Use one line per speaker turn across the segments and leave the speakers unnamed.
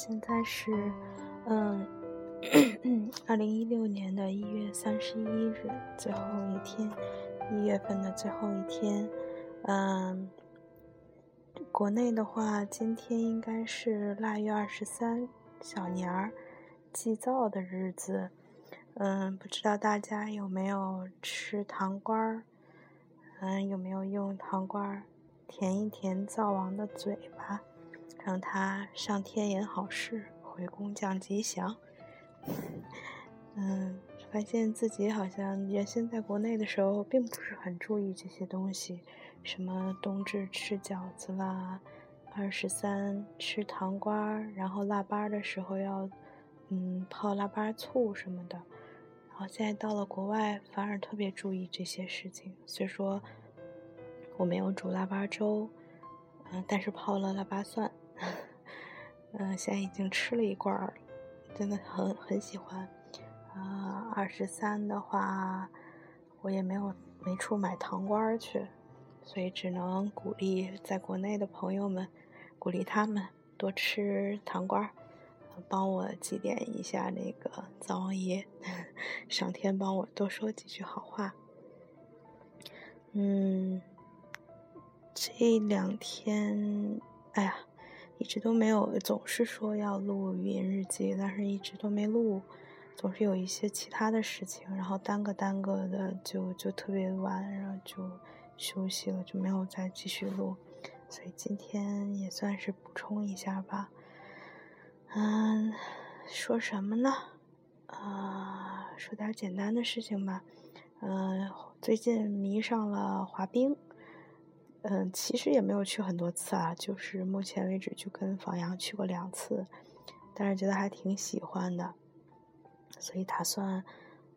现在是嗯，二零一六年的一月三十一日，最后一天，一月份的最后一天。嗯，国内的话，今天应该是腊月二十三，小年儿，祭灶的日子。嗯，不知道大家有没有吃糖瓜儿？嗯，有没有用糖瓜儿填一填灶王的嘴？让他上天言好事，回宫降吉祥。嗯，发现自己好像原先在国内的时候，并不是很注意这些东西，什么冬至吃饺子啦，二十三吃糖瓜，然后腊八的时候要嗯泡腊八醋什么的。然后现在到了国外，反而特别注意这些事情。虽说我没有煮腊八粥，嗯，但是泡了腊八蒜。嗯，现在已经吃了一罐儿，真的很很喜欢。啊，二十三的话，我也没有没处买糖瓜去，所以只能鼓励在国内的朋友们，鼓励他们多吃糖瓜，帮我祭奠一下那个灶王爷，上天帮我多说几句好话。嗯，这两天，哎呀。一直都没有，总是说要录语音日记，但是一直都没录，总是有一些其他的事情，然后耽搁耽搁的，就就特别晚，然后就休息了，就没有再继续录，所以今天也算是补充一下吧。嗯，说什么呢？啊，说点简单的事情吧。嗯，最近迷上了滑冰。嗯，其实也没有去很多次啊，就是目前为止就跟房阳去过两次，但是觉得还挺喜欢的，所以打算，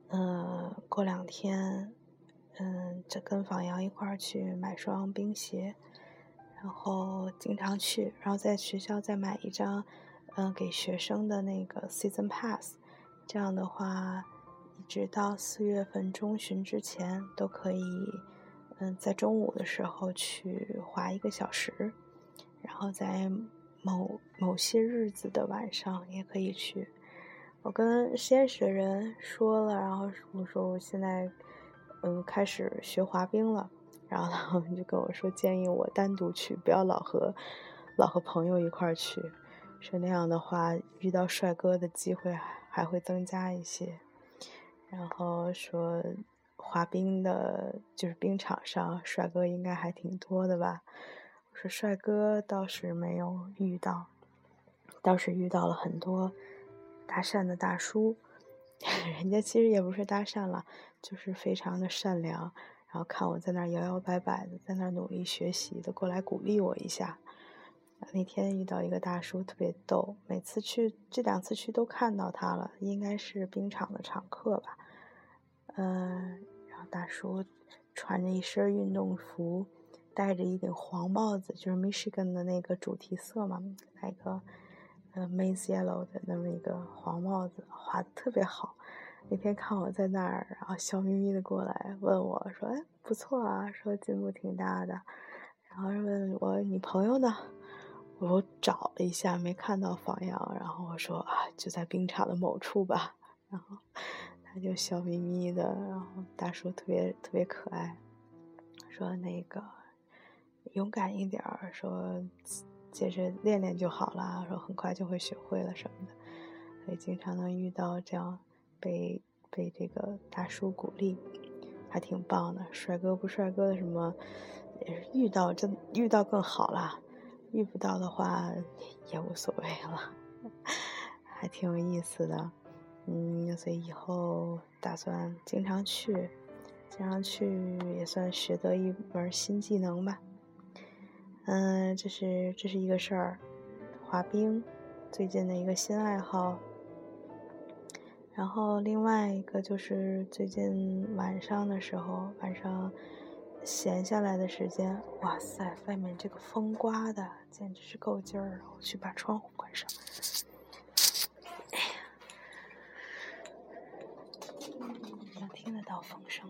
呃，过两天，嗯，就跟房阳一块儿去买双冰鞋，然后经常去，然后在学校再买一张，嗯，给学生的那个 season pass，这样的话，一直到四月份中旬之前都可以。嗯，在中午的时候去滑一个小时，然后在某某些日子的晚上也可以去。我跟实验室的人说了，然后我说我现在嗯开始学滑冰了，然后他们就跟我说建议我单独去，不要老和老和朋友一块儿去，说那样的话遇到帅哥的机会还会增加一些，然后说。滑冰的，就是冰场上帅哥应该还挺多的吧？我说帅哥倒是没有遇到，倒是遇到了很多搭讪的大叔，人家其实也不是搭讪了，就是非常的善良，然后看我在那摇摇摆摆的，在那努力学习的，过来鼓励我一下。那天遇到一个大叔特别逗，每次去这两次去都看到他了，应该是冰场的常客吧？嗯。然后大叔穿着一身运动服，戴着一顶黄帽子，就是 Michigan 的那个主题色嘛，那个呃 Maze Yellow 的那么一个黄帽子，画的特别好。那天看我在那儿，然后笑眯眯的过来问我说：“哎，不错啊，说进步挺大的。”然后问我你朋友呢？我找了一下没看到房阳，然后我说啊，就在冰场的某处吧。然后。他就笑眯眯的，然后大叔特别特别可爱，说那个勇敢一点儿，说接着练练就好了，说很快就会学会了什么的，所以经常能遇到这样被被这个大叔鼓励，还挺棒的。帅哥不帅哥的什么，也是遇到真遇到更好了，遇不到的话也无所谓了，还挺有意思的。嗯，所以以后打算经常去，经常去也算学得一门新技能吧。嗯，这是这是一个事儿，滑冰，最近的一个新爱好。然后另外一个就是最近晚上的时候，晚上闲下来的时间，哇塞，外面这个风刮的简直是够劲儿，我去把窗户关上。听得到风声，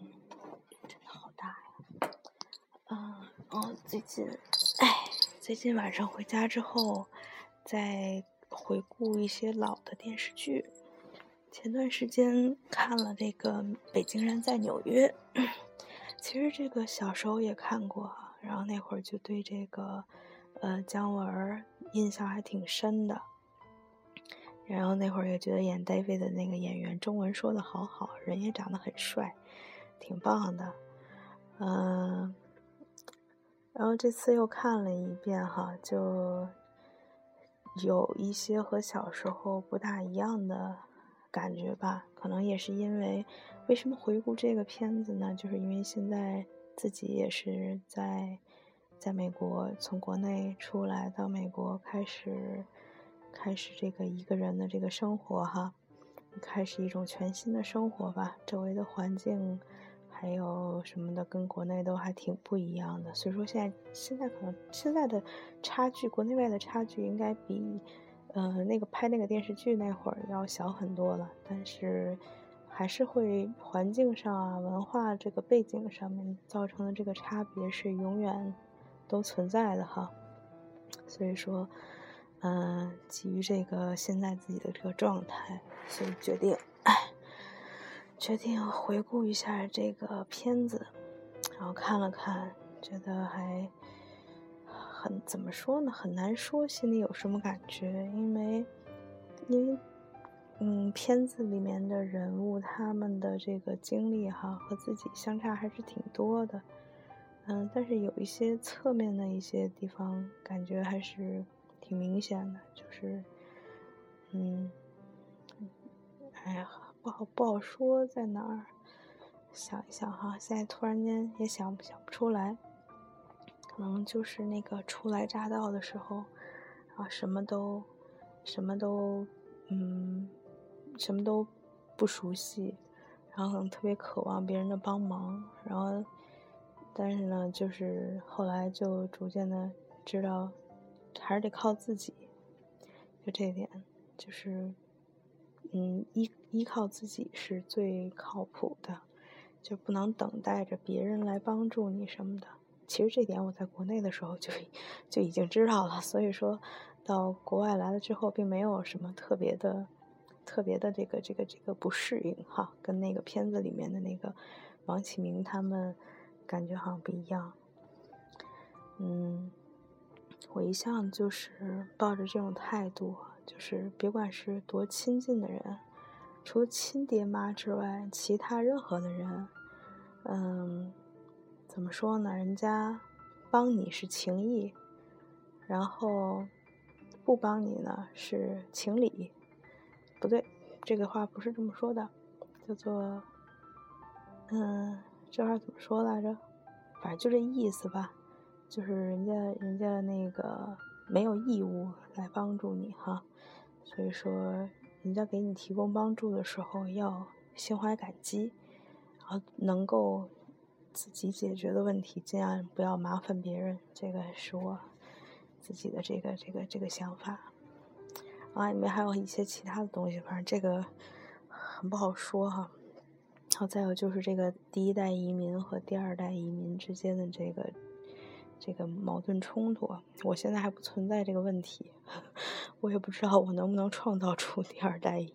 真的好大呀！嗯，哦，最近，哎，最近晚上回家之后，在回顾一些老的电视剧。前段时间看了这个《北京人在纽约》，其实这个小时候也看过，然后那会儿就对这个呃姜文印象还挺深的。然后那会儿也觉得演 David 的那个演员中文说的好好，人也长得很帅，挺棒的。嗯，然后这次又看了一遍哈，就有一些和小时候不大一样的感觉吧。可能也是因为，为什么回顾这个片子呢？就是因为现在自己也是在在美国，从国内出来到美国开始。开始这个一个人的这个生活哈，开始一种全新的生活吧。周围的环境，还有什么的，跟国内都还挺不一样的。所以说现在现在可能现在的差距，国内外的差距应该比，呃，那个拍那个电视剧那会儿要小很多了。但是还是会环境上啊、文化这个背景上面造成的这个差别是永远都存在的哈。所以说。嗯，基于这个现在自己的这个状态，所以决定，决定回顾一下这个片子，然后看了看，觉得还很怎么说呢？很难说心里有什么感觉，因为，因为，嗯，片子里面的人物他们的这个经历哈，和自己相差还是挺多的，嗯，但是有一些侧面的一些地方，感觉还是。挺明显的，就是，嗯，哎呀，不好不好说在哪儿，想一想哈，现在突然间也想想不出来，可能就是那个初来乍到的时候，啊，什么都，什么都，嗯，什么都不熟悉，然后可能特别渴望别人的帮忙，然后，但是呢，就是后来就逐渐的知道。还是得靠自己，就这点，就是，嗯，依依靠自己是最靠谱的，就不能等待着别人来帮助你什么的。其实这点我在国内的时候就就已经知道了，所以说到国外来了之后，并没有什么特别的、特别的这个这个这个不适应哈，跟那个片子里面的那个王启明他们感觉好像不一样，嗯。我一向就是抱着这种态度，就是别管是多亲近的人，除了亲爹妈之外，其他任何的人，嗯，怎么说呢？人家帮你是情义，然后不帮你呢是情理。不对，这个话不是这么说的，叫做，嗯，这话怎么说来着？反正就这意思吧。就是人家人家那个没有义务来帮助你哈，所以说人家给你提供帮助的时候要心怀感激，然后能够自己解决的问题尽量不要麻烦别人，这个是我自己的这个这个这个想法。啊，里面还有一些其他的东西，反正这个很不好说哈。然后再有就是这个第一代移民和第二代移民之间的这个。这个矛盾冲突，我现在还不存在这个问题，我也不知道我能不能创造出第二代，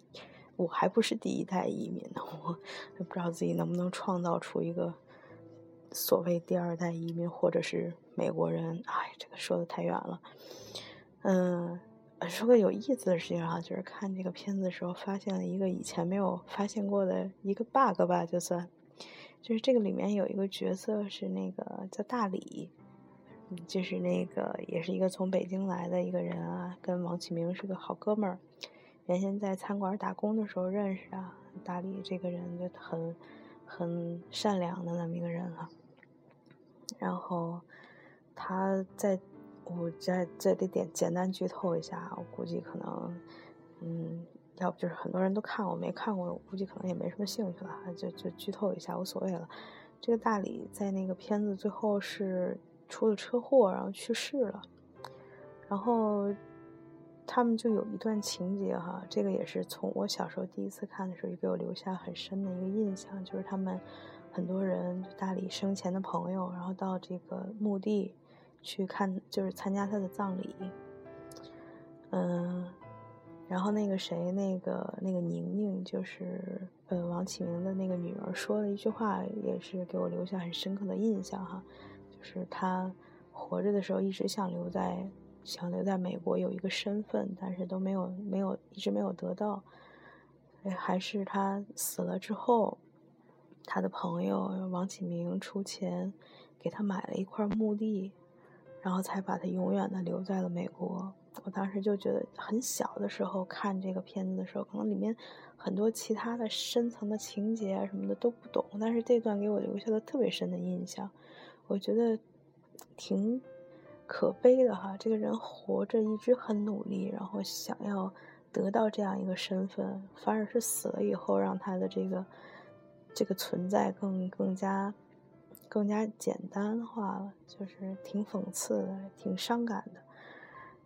我还不是第一代移民呢，我也不知道自己能不能创造出一个所谓第二代移民或者是美国人。哎，这个说的太远了。嗯，说个有意思的事情啊，就是看这个片子的时候发现了一个以前没有发现过的一个 bug 吧，就算，就是这个里面有一个角色是那个叫大李。就是那个，也是一个从北京来的一个人啊，跟王启明是个好哥们儿。原先在餐馆打工的时候认识啊，大理这个人就很很善良的那么一个人啊。然后他在，我在这里点简单剧透一下，我估计可能，嗯，要不就是很多人都看过，没看过，我估计可能也没什么兴趣了，就就剧透一下，无所谓了。这个大理在那个片子最后是。出了车祸，然后去世了。然后他们就有一段情节哈，这个也是从我小时候第一次看的时候，就给我留下很深的一个印象，就是他们很多人大理生前的朋友，然后到这个墓地去看，就是参加他的葬礼。嗯，然后那个谁，那个那个宁宁，就是呃王启明的那个女儿，说了一句话，也是给我留下很深刻的印象哈，就是他活着的时候一直想留在想留在美国有一个身份，但是都没有没有一直没有得到，还是他死了之后。他的朋友王启明出钱给他买了一块墓地，然后才把他永远的留在了美国。我当时就觉得很小的时候看这个片子的时候，可能里面很多其他的深层的情节啊什么的都不懂，但是这段给我留下了特别深的印象。我觉得挺可悲的哈，这个人活着一直很努力，然后想要得到这样一个身份，反而是死了以后让他的这个。这个存在更更加更加简单化了，就是挺讽刺的，挺伤感的。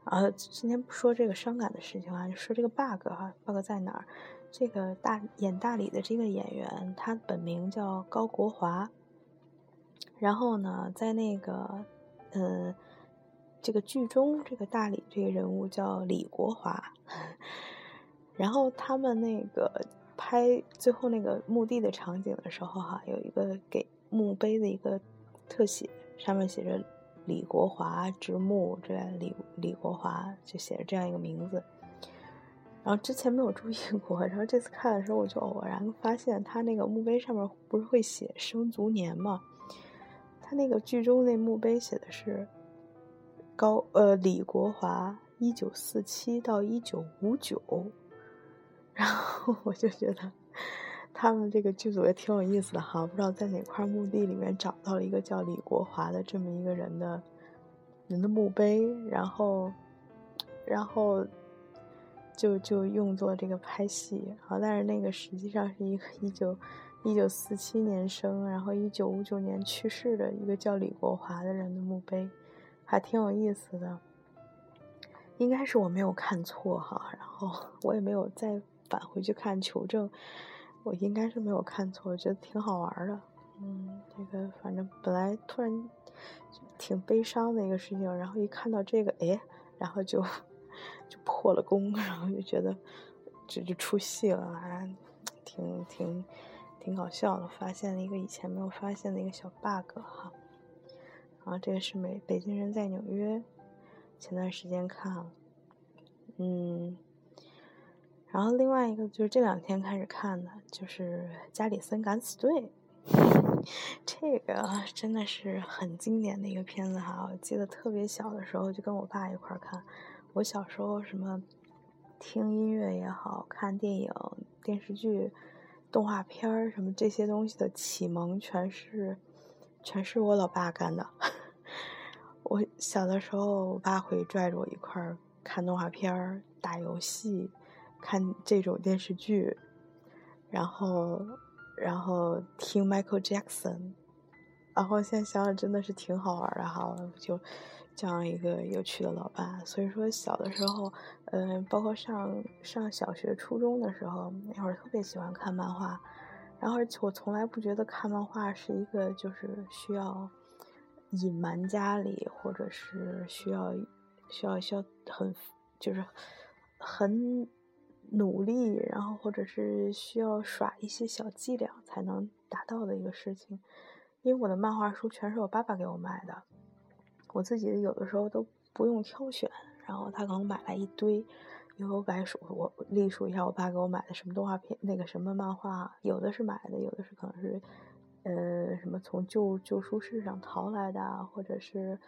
啊，今天不说这个伤感的事情啊，说这个 bug 哈，bug 在哪儿？这个大演大理的这个演员，他本名叫高国华。然后呢，在那个呃这个剧中，这个大理这个人物叫李国华。然后他们那个。拍最后那个墓地的场景的时候，哈，有一个给墓碑的一个特写，上面写着“李国华之墓”之类，李李国华就写着这样一个名字。然后之前没有注意过，然后这次看的时候，我就偶然发现他那个墓碑上面不是会写生卒年吗？他那个剧中那墓碑写的是高呃李国华一九四七到一九五九。然后我就觉得，他们这个剧组也挺有意思的哈，不知道在哪块墓地里面找到了一个叫李国华的这么一个人的，人的墓碑，然后，然后，就就用作这个拍戏啊。但是那个实际上是一个一九一九四七年生，然后一九五九年去世的一个叫李国华的人的墓碑，还挺有意思的。应该是我没有看错哈，然后 我也没有再。返回去看求证，我应该是没有看错，我觉得挺好玩的。嗯，这个反正本来突然挺悲伤的一个事情，然后一看到这个，哎，然后就 就破了功，然后就觉得这就出戏了，啊挺挺挺搞笑的，发现了一个以前没有发现的一个小 bug 哈。然后这个是美北京人在纽约，前段时间看了，嗯。然后另外一个就是这两天开始看的，就是《加里森敢死队》，这个真的是很经典的一个片子哈。我记得特别小的时候就跟我爸一块儿看。我小时候什么听音乐也好看电影、电视剧、动画片儿什么这些东西的启蒙，全是全是我老爸干的。我小的时候，我爸会拽着我一块儿看动画片儿、打游戏。看这种电视剧，然后，然后听 Michael Jackson，然后现在想想真的是挺好玩的哈，就这样一个有趣的老爸。所以说小的时候，嗯，包括上上小学、初中的时候，那会儿特别喜欢看漫画，然后而且我从来不觉得看漫画是一个就是需要隐瞒家里，或者是需要需要需要很就是很。努力，然后或者是需要耍一些小伎俩才能达到的一个事情，因为我的漫画书全是我爸爸给我买的，我自己有的时候都不用挑选，然后他可能买来一堆，悠悠白书，我隶数一下我爸给我买的什么动画片，那个什么漫画，有的是买的，有的是可能是，呃，什么从旧旧书市上淘来的，或者是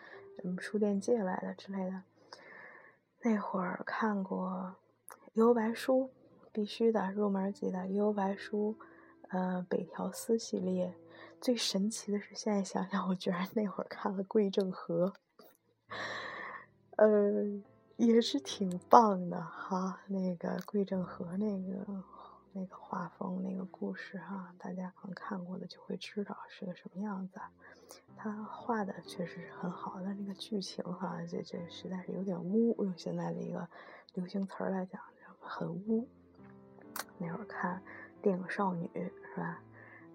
嗯书店借来的之类的，那会儿看过。悠悠白书必须的入门级的悠悠白书，呃，北条司系列最神奇的是，现在想想，我居然那会儿看了桂正和，呃，也是挺棒的哈。那个桂正和那个那个画风那个故事哈，大家可能看过的就会知道是个什么样子。他画的确实是很好，但那个剧情哈，这这实在是有点污，用现在的一个流行词儿来讲。很污，那会儿看电影少女是吧？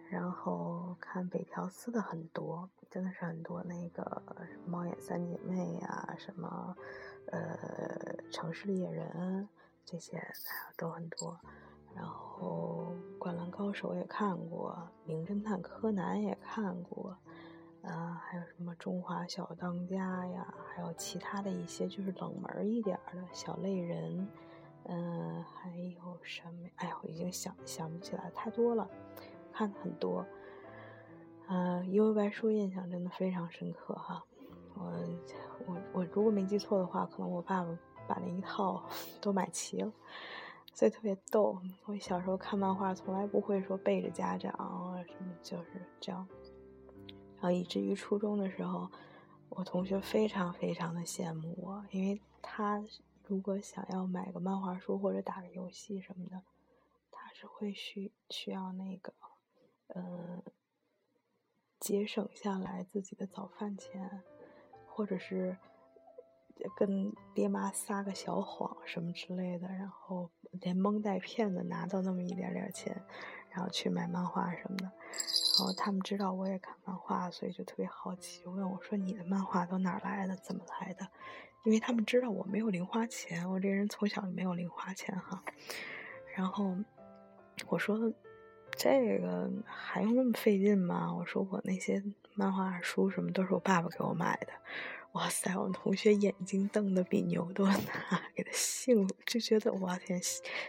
然后看北条司的很多，真的是很多。那个猫眼三姐妹呀，什么呃城市猎人这些都很多。然后《灌篮高手》也看过，《名侦探柯南》也看过，啊，还有什么《中华小当家》呀，还有其他的一些就是冷门一点的小类人，嗯，还有什么？哎呀，我已经想想不起来太多了，看很多。嗯，《因为白书》印象真的非常深刻哈。我我我如果没记错的话，可能我爸爸把那一套 都买齐了。所以特别逗，我小时候看漫画从来不会说背着家长啊什么，就是这样。然后以至于初中的时候，我同学非常非常的羡慕我，因为他如果想要买个漫画书或者打个游戏什么的，他是会需需要那个，嗯，节省下来自己的早饭钱，或者是。跟爹妈撒个小谎什么之类的，然后连蒙带骗的拿到那么一点点钱，然后去买漫画什么的。然后他们知道我也看漫画，所以就特别好奇，问我说：“你的漫画都哪来的？怎么来的？”因为他们知道我没有零花钱，我这人从小就没有零花钱哈。然后我说：“这个还用那么费劲吗？”我说：“我那些漫画书什么都是我爸爸给我买的。”哇塞！我同学眼睛瞪得比牛都大，给他幸福就觉得哇天，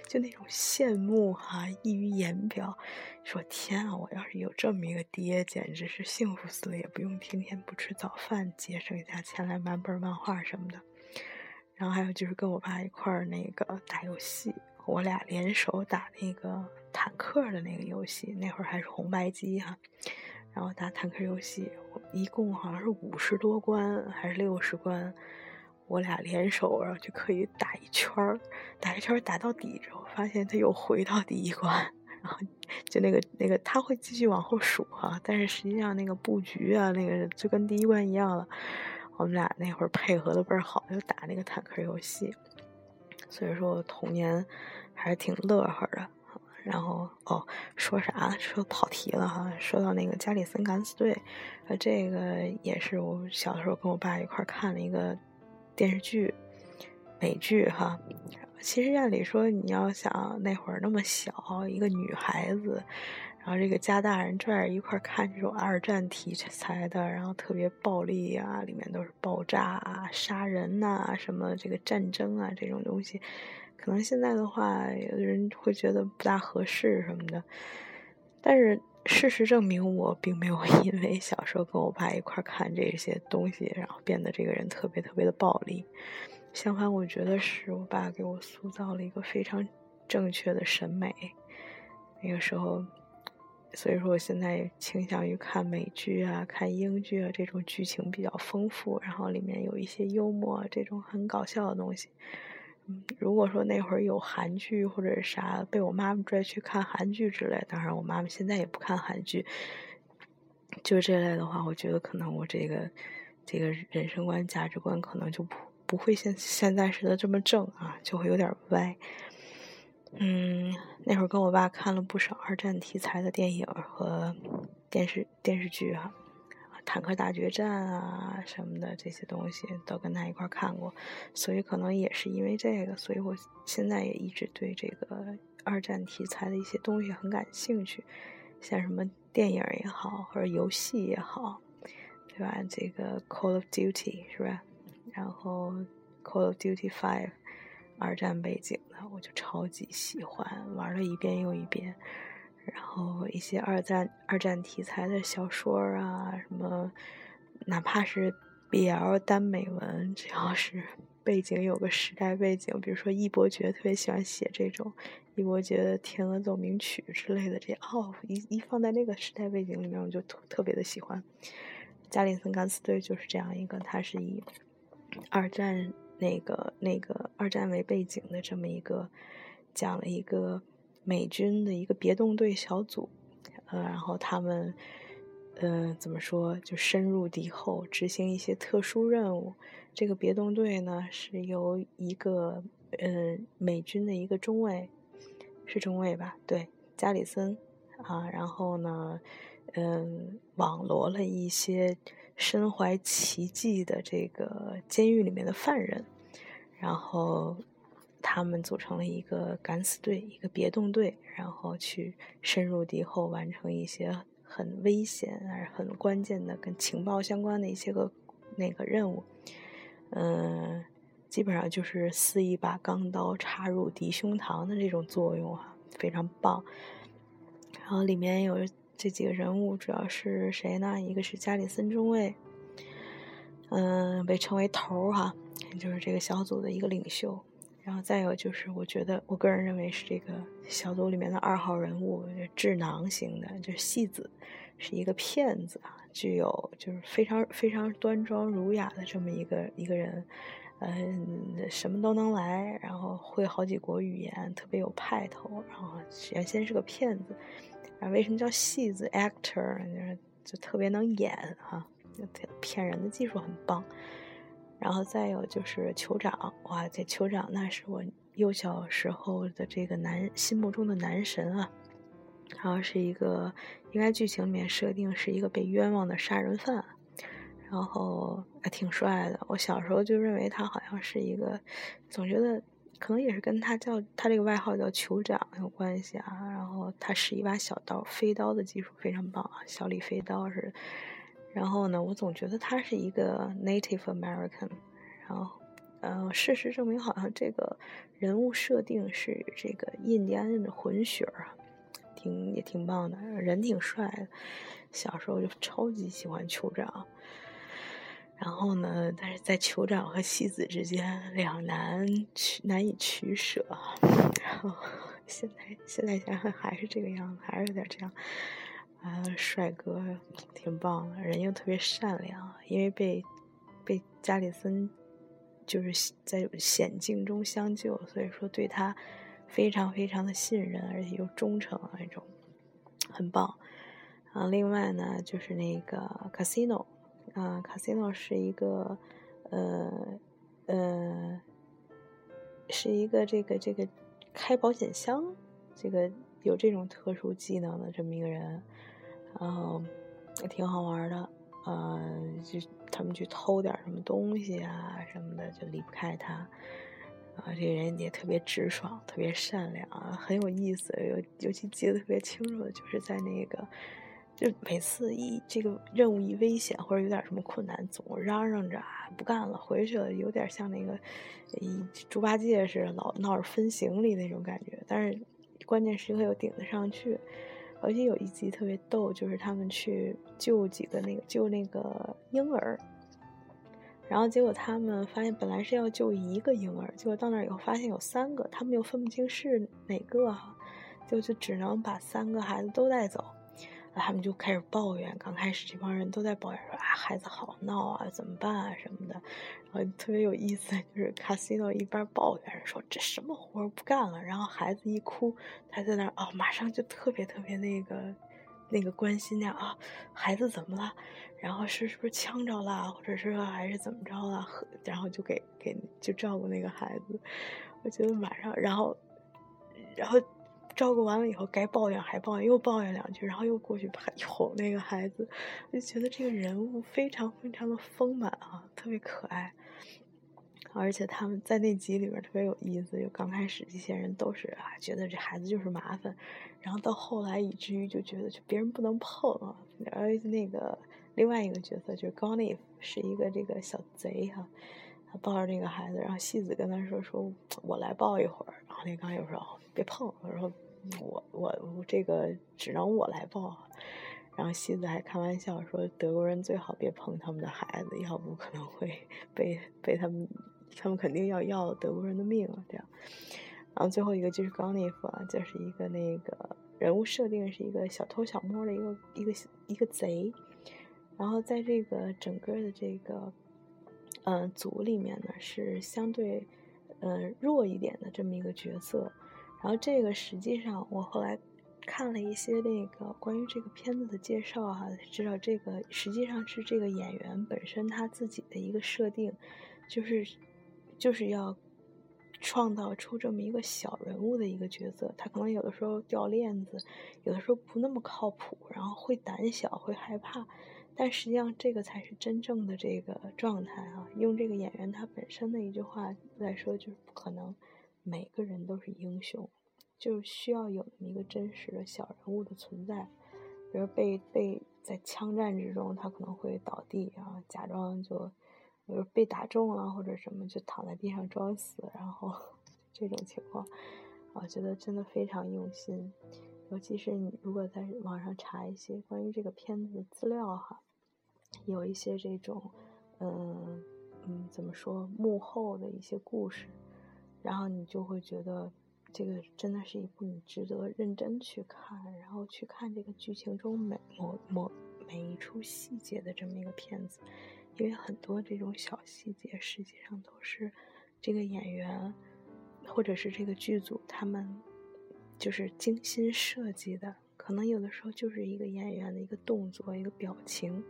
就那种羡慕哈，溢于言表。说天啊，我要是有这么一个爹，简直是幸福死了，也不用天天不吃早饭，节省一下钱来买本漫画什么的。然后还有就是跟我爸一块儿那个打游戏，我俩联手打那个坦克的那个游戏，那会儿还是红白机哈。然后打坦克游戏，一共好像是五十多关还是六十关，我俩联手，然后就可以打一圈儿，打一圈儿打到底之后，发现他又回到第一关，然后就那个那个他会继续往后数哈，但是实际上那个布局啊，那个就跟第一关一样了。我们俩那会儿配合的倍儿好，就打那个坦克游戏，所以说童年还是挺乐呵的。然后哦，说啥？说跑题了哈。说到那个加里森敢死队，呃，这个也是我小的时候跟我爸一块看了一个电视剧，美剧哈。其实按理说，你要想那会儿那么小一个女孩子，然后这个家大人拽着一块看这种二战题材的，然后特别暴力啊，里面都是爆炸啊、杀人呐，什么这个战争啊这种东西。可能现在的话，有的人会觉得不大合适什么的，但是事实证明，我并没有 因为小时候跟我爸一块看这些东西，然后变得这个人特别特别的暴力。相反，我觉得是我爸给我塑造了一个非常正确的审美。那个时候，所以说我现在倾向于看美剧啊、看英剧啊，这种剧情比较丰富，然后里面有一些幽默，这种很搞笑的东西。如果说那会儿有韩剧或者啥，被我妈妈拽去看韩剧之类，当然我妈妈现在也不看韩剧，就这类的话，我觉得可能我这个这个人生观、价值观可能就不不会现现在似的这么正啊，就会有点歪。嗯，那会儿跟我爸看了不少二战题材的电影和电视电视剧哈。坦克大决战啊什么的这些东西都跟他一块看过，所以可能也是因为这个，所以我现在也一直对这个二战题材的一些东西很感兴趣，像什么电影也好，或者游戏也好，对吧？这个 Call of Duty 是吧？然后 Call of Duty Five，二战背景的我就超级喜欢，玩了一遍又一遍。然后一些二战二战题材的小说啊，什么，哪怕是 BL 单美文，只要是 背景有个时代背景，比如说易伯爵特别喜欢写这种易伯爵的《天鹅奏鸣曲》之类的，这哦一一放在那个时代背景里面，我就特特别的喜欢。加里森敢死队就是这样一个，它是以二战那个那个二战为背景的这么一个，讲了一个。美军的一个别动队小组，呃，然后他们，呃，怎么说，就深入敌后，执行一些特殊任务。这个别动队呢，是由一个，呃，美军的一个中尉，是中尉吧？对，加里森啊。然后呢，嗯，网罗了一些身怀奇技的这个监狱里面的犯人。然后他们组成了一个敢死队，一个别动队，然后去深入敌后，完成一些很危险而、很关键的跟情报相关的一些个那个任务。嗯，基本上就是似一把钢刀插入敌胸膛的这种作用啊，非常棒。然后里面有这几个人物，主要是谁呢？一个是加里森中尉，嗯，被称为头儿哈，就是这个小组的一个领袖。然后再有就是，我觉得我个人认为是这个小组里面的二号人物，智囊型的，就是戏子，是一个骗子啊，具有就是非常非常端庄儒雅的这么一个一个人，嗯，什么都能来，然后会好几国语言，特别有派头。然后原先是个骗子，啊，为什么叫戏子 actor？就是就特别能演哈，骗人的技术很棒。然后再有就是酋长，哇，这酋长那是我幼小时候的这个男心目中的男神啊。然后是一个，应该剧情里面设定是一个被冤枉的杀人犯，然后还挺帅的。我小时候就认为他好像是一个，总觉得可能也是跟他叫他这个外号叫酋长有关系啊。然后他使一把小刀，飞刀的技术非常棒啊，小李飞刀是。然后呢，我总觉得他是一个 Native American，然后，呃，事实证明好像这个人物设定是这个印第安人的混血啊，挺也挺棒的，人挺帅的。小时候就超级喜欢酋长，然后呢，但是在酋长和戏子之间两难取难以取舍，然后现在现在想想还是这个样子，还是有点这样。啊，帅哥，挺棒的，人又特别善良。因为被被加里森就是在险境中相救，所以说对他非常非常的信任，而且又忠诚那种，很棒。啊，另外呢，就是那个 Casino，啊，Casino 是一个呃呃，是一个这个这个开保险箱，这个有这种特殊技能的这么一个人。然后也挺好玩的，呃，就他们去偷点什么东西啊什么的，就离不开他。啊，这个人也特别直爽，特别善良，很有意思。尤尤其记得特别清楚的，就是在那个，就每次一这个任务一危险或者有点什么困难，总嚷嚷着啊不干了，回去了，有点像那个猪八戒似的，老闹着分行李那种感觉。但是关键时刻又顶得上去。而且有一集特别逗，就是他们去救几个那个救那个婴儿，然后结果他们发现本来是要救一个婴儿，结果到那以后发现有三个，他们又分不清是哪个，就就只能把三个孩子都带走。他们就开始抱怨，刚开始这帮人都在抱怨说啊，孩子好闹啊，怎么办啊什么的。然后特别有意思，就是卡西诺一边抱怨说这什么活不干了，然后孩子一哭，他在那哦，马上就特别特别那个那个关心那啊，孩子怎么了？然后是是不是呛着了，或者是还是怎么着了？然后就给给就照顾那个孩子。我觉得马上，然后然后。照顾完了以后，该抱怨还抱怨，又抱怨两句，然后又过去哄那个孩子，我就觉得这个人物非常非常的丰满啊，特别可爱。而且他们在那集里边特别有意思，就刚开始这些人都是啊，觉得这孩子就是麻烦，然后到后来以至于就觉得就别人不能碰啊。而那个另外一个角色就是高内是一个这个小贼哈，他抱着那个孩子，然后戏子跟他说说，我来抱一会儿，然后那刚又说别碰，我说。我我我这个只能我来抱，然后西子还开玩笑说德国人最好别碰他们的孩子，要不可能会 被被他们，他们肯定要要德国人的命啊这样。然后最后一个就是高内夫啊，就是一个那个人物设定是一个小偷小摸的一个一个一个贼，然后在这个整个的这个呃组里面呢是相对呃弱一点的这么一个角色。然后这个实际上，我后来看了一些那个关于这个片子的介绍哈，知道这个实际上是这个演员本身他自己的一个设定，就是就是要创造出这么一个小人物的一个角色。他可能有的时候掉链子，有的时候不那么靠谱，然后会胆小，会害怕，但实际上这个才是真正的这个状态啊！用这个演员他本身的一句话来说，就是不可能每个人都是英雄，就需要有那么一个真实的小人物的存在，比如被被在枪战之中他可能会倒地啊，假装就比如被打中了或者什么，就躺在地上装死，然后这种情况，我觉得真的非常用心。尤其是你如果在网上查一些关于这个片子的资料哈，有一些这种，嗯嗯，怎么说幕后的一些故事，然后你就会觉得这个真的是一部你值得认真去看，然后去看这个剧情中每某某每一处细节的这么一个片子，因为很多这种小细节实际上都是这个演员或者是这个剧组他们。就是精心设计的，可能有的时候就是一个演员的一个动作、一个表情，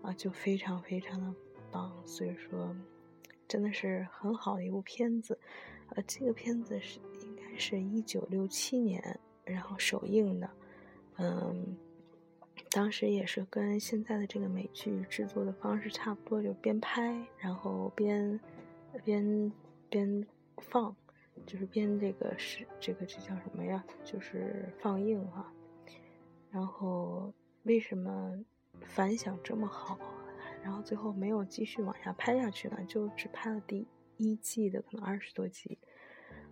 啊，就非常非常的棒。所以说，真的是很好的一部片子。呃，这个片子是应该是一九六七年然后首映的，嗯，当时也是跟现在的这个美剧制作的方式差不多，就边拍然后边边边放。就是边这个是这个这叫什么呀？就是放映哈。然后为什么反响这么好？然后最后没有继续往下拍下去了？就只拍了第一季的可能二十多集，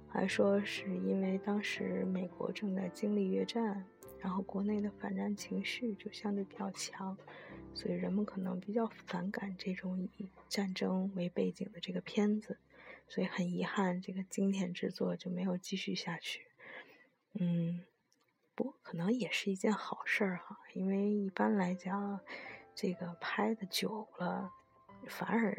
还说是因为当时美国正在经历越战，然后国内的反战情绪就相对比较强，所以人们可能比较反感这种以战争为背景的这个片子。所以很遗憾，这个经典之作就没有继续下去。嗯，不，可能也是一件好事儿哈，因为一般来讲，这个拍的久了，反而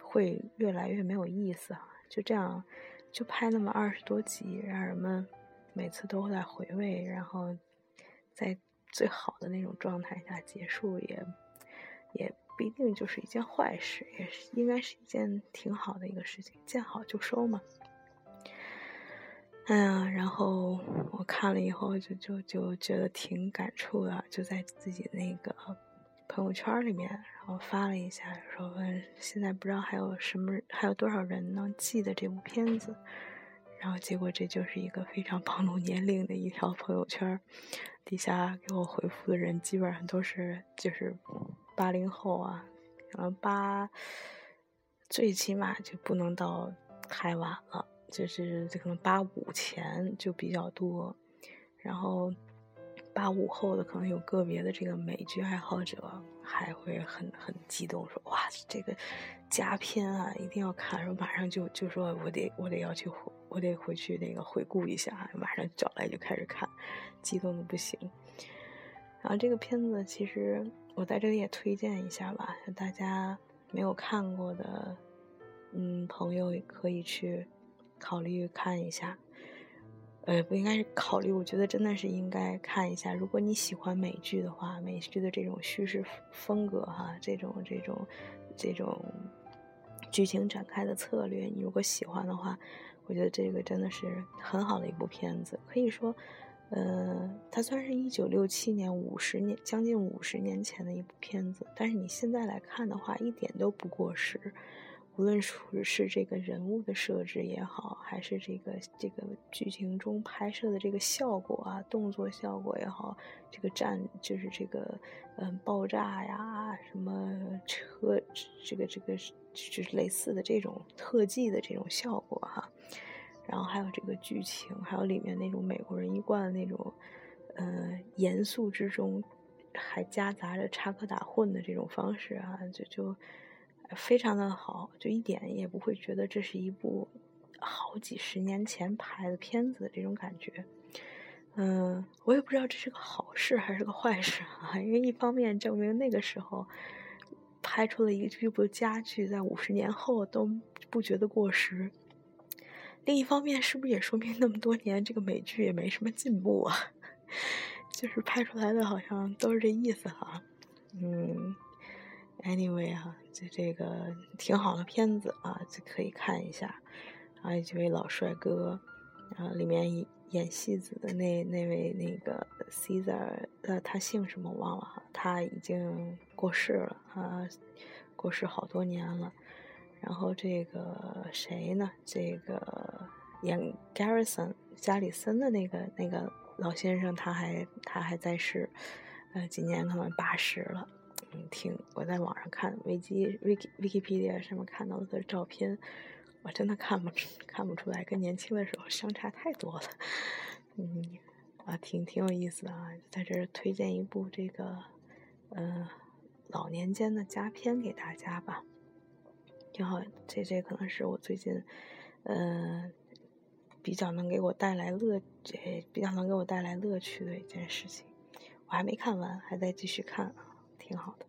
会越来越没有意思啊。就这样，就拍那么二十多集，让人们每次都在回味，然后在最好的那种状态下结束，也也。不一定就是一件坏事，也是应该是一件挺好的一个事情，见好就收嘛。哎呀，然后我看了以后就就就觉得挺感触的，就在自己那个朋友圈里面，然后发了一下，说问现在不知道还有什么，还有多少人能记得这部片子。然后结果这就是一个非常暴露年龄的一条朋友圈，底下给我回复的人基本上都是就是。八零后啊，然后八，最起码就不能到太晚了，就是这可能八五前就比较多，然后八五后的可能有个别的这个美剧爱好者还会很很激动，说哇这个佳片啊一定要看，说马上就就说我得我得要去我得回去那个回顾一下，马上找来就开始看，激动的不行。然后这个片子其实。我在这里也推荐一下吧，大家没有看过的，嗯，朋友也可以去考虑看一下。呃，不应该是考虑，我觉得真的是应该看一下。如果你喜欢美剧的话，美剧的这种叙事风格哈，这种这种这种剧情展开的策略，你如果喜欢的话，我觉得这个真的是很好的一部片子，可以说。呃，它算是一九六七年五十年将近五十年前的一部片子，但是你现在来看的话，一点都不过时。无论是是这个人物的设置也好，还是这个这个剧情中拍摄的这个效果啊，动作效果也好，这个战就是这个嗯爆炸呀，什么车这个这个就是类似的这种特技的这种效果哈。然后还有这个剧情，还有里面那种美国人一贯的那种，呃，严肃之中还夹杂着插科打诨的这种方式啊，就就非常的好，就一点也不会觉得这是一部好几十年前拍的片子的这种感觉。嗯，我也不知道这是个好事还是个坏事啊，因为一方面证明那个时候拍出了一部佳剧，在五十年后都不觉得过时。另一方面，是不是也说明那么多年这个美剧也没什么进步啊？就是拍出来的好像都是这意思哈。嗯，anyway 啊，就这个挺好的片子啊，就可以看一下。啊有几位老帅哥，然后里面演戏子的那那位那个 Caesar，呃，他姓什么我忘了哈，他已经过世了啊，过世好多年了。然后这个谁呢？这个演 Garrison 加里森的那个那个老先生，他还他还在世，呃，今年可能八十了。嗯，挺我在网上看维基 Wiki Wikipedia 上面看到的照片。我真的看不看不出来，跟年轻的时候相差太多了。嗯，啊，挺挺有意思的啊，在这儿推荐一部这个，呃，老年间的佳片给大家吧。挺好，这这可能是我最近，呃，比较能给我带来乐，这比较能给我带来乐趣的一件事情。我还没看完，还在继续看啊，挺好的。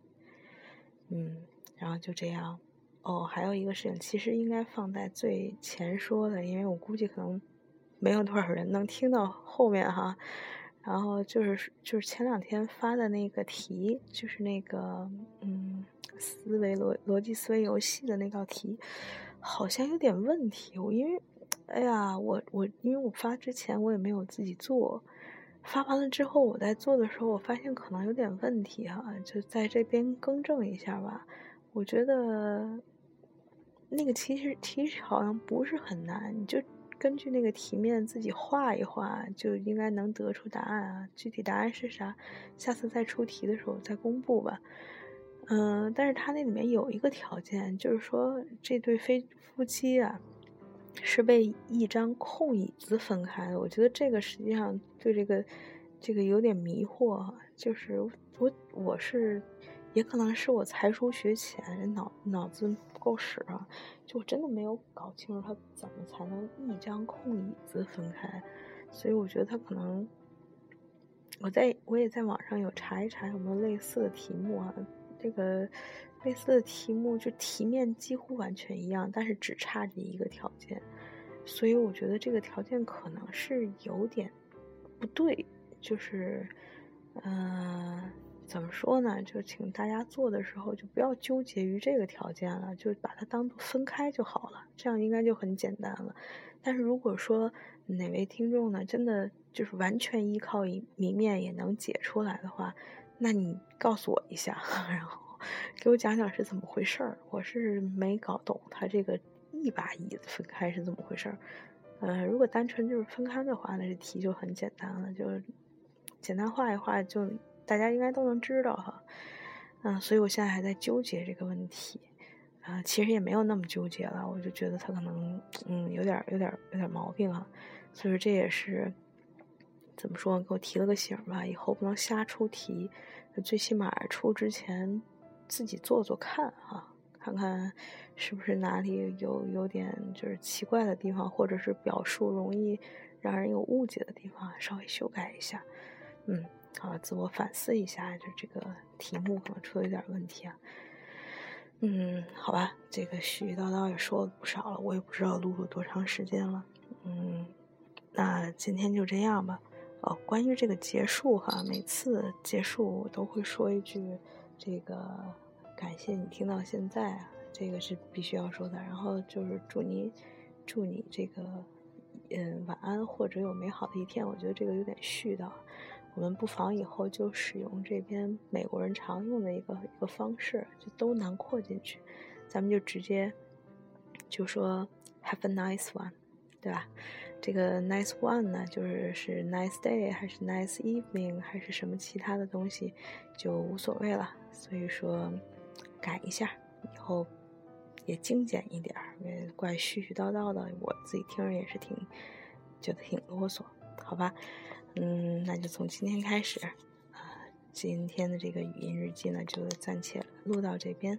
嗯，然后就这样。哦，还有一个事情，其实应该放在最前说的，因为我估计可能没有多少人能听到后面哈。然后就是就是前两天发的那个题，就是那个嗯思维逻逻辑思维游戏的那道题，好像有点问题。我因为哎呀，我我因为我发之前我也没有自己做，发完了之后我在做的时候，我发现可能有点问题哈，就在这边更正一下吧。我觉得。那个其实其实好像不是很难，你就根据那个题面自己画一画，就应该能得出答案啊。具体答案是啥，下次再出题的时候再公布吧。嗯，但是它那里面有一个条件，就是说这对非夫妻啊是被一张空椅子分开的。我觉得这个实际上对这个这个有点迷惑，就是我我是。也可能是我才疏学浅，脑脑子不够使啊，就我真的没有搞清楚他怎么才能一张空椅子分开，所以我觉得他可能，我在我也在网上有查一查有没有类似的题目啊，这个类似的题目就题面几乎完全一样，但是只差这一个条件，所以我觉得这个条件可能是有点不对，就是，嗯。怎么说呢？就请大家做的时候就不要纠结于这个条件了，就把它当做分开就好了，这样应该就很简单了。但是如果说哪位听众呢，真的就是完全依靠谜面也能解出来的话，那你告诉我一下，然后给我讲讲是怎么回事儿。我是没搞懂他这个一把椅子分开是怎么回事儿。呃，如果单纯就是分开的话，那这题就很简单了，就简单画一画就。大家应该都能知道哈，嗯，所以我现在还在纠结这个问题，啊，其实也没有那么纠结了，我就觉得他可能，嗯，有点有点有点毛病哈，所以这也是怎么说，给我提了个醒吧，以后不能瞎出题，最起码出之前自己做做看哈，看看是不是哪里有有点就是奇怪的地方，或者是表述容易让人有误解的地方，稍微修改一下，嗯。啊，自我反思一下，就这个题目可能出了一点问题啊。嗯，好吧，这个絮絮叨叨也说了不少了，我也不知道录了多长时间了。嗯，那今天就这样吧。哦，关于这个结束哈，每次结束我都会说一句，这个感谢你听到现在啊，这个是必须要说的。然后就是祝你，祝你这个，嗯，晚安或者有美好的一天。我觉得这个有点絮叨。我们不妨以后就使用这边美国人常用的一个一个方式，就都囊括进去。咱们就直接就说 Have a nice one，对吧？这个 nice one 呢，就是是 nice day 还是 nice evening 还是什么其他的东西，就无所谓了。所以说改一下，以后也精简一点儿，怪絮絮叨叨的，我自己听着也是挺觉得挺啰嗦，好吧？嗯，那就从今天开始，啊，今天的这个语音日记呢，就暂且录到这边。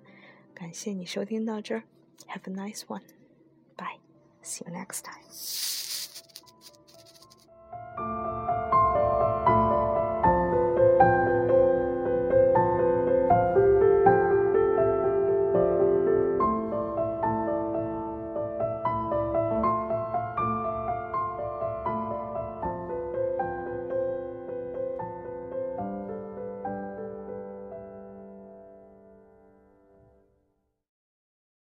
感谢你收听到这儿，Have a nice one one，bye，see you next time。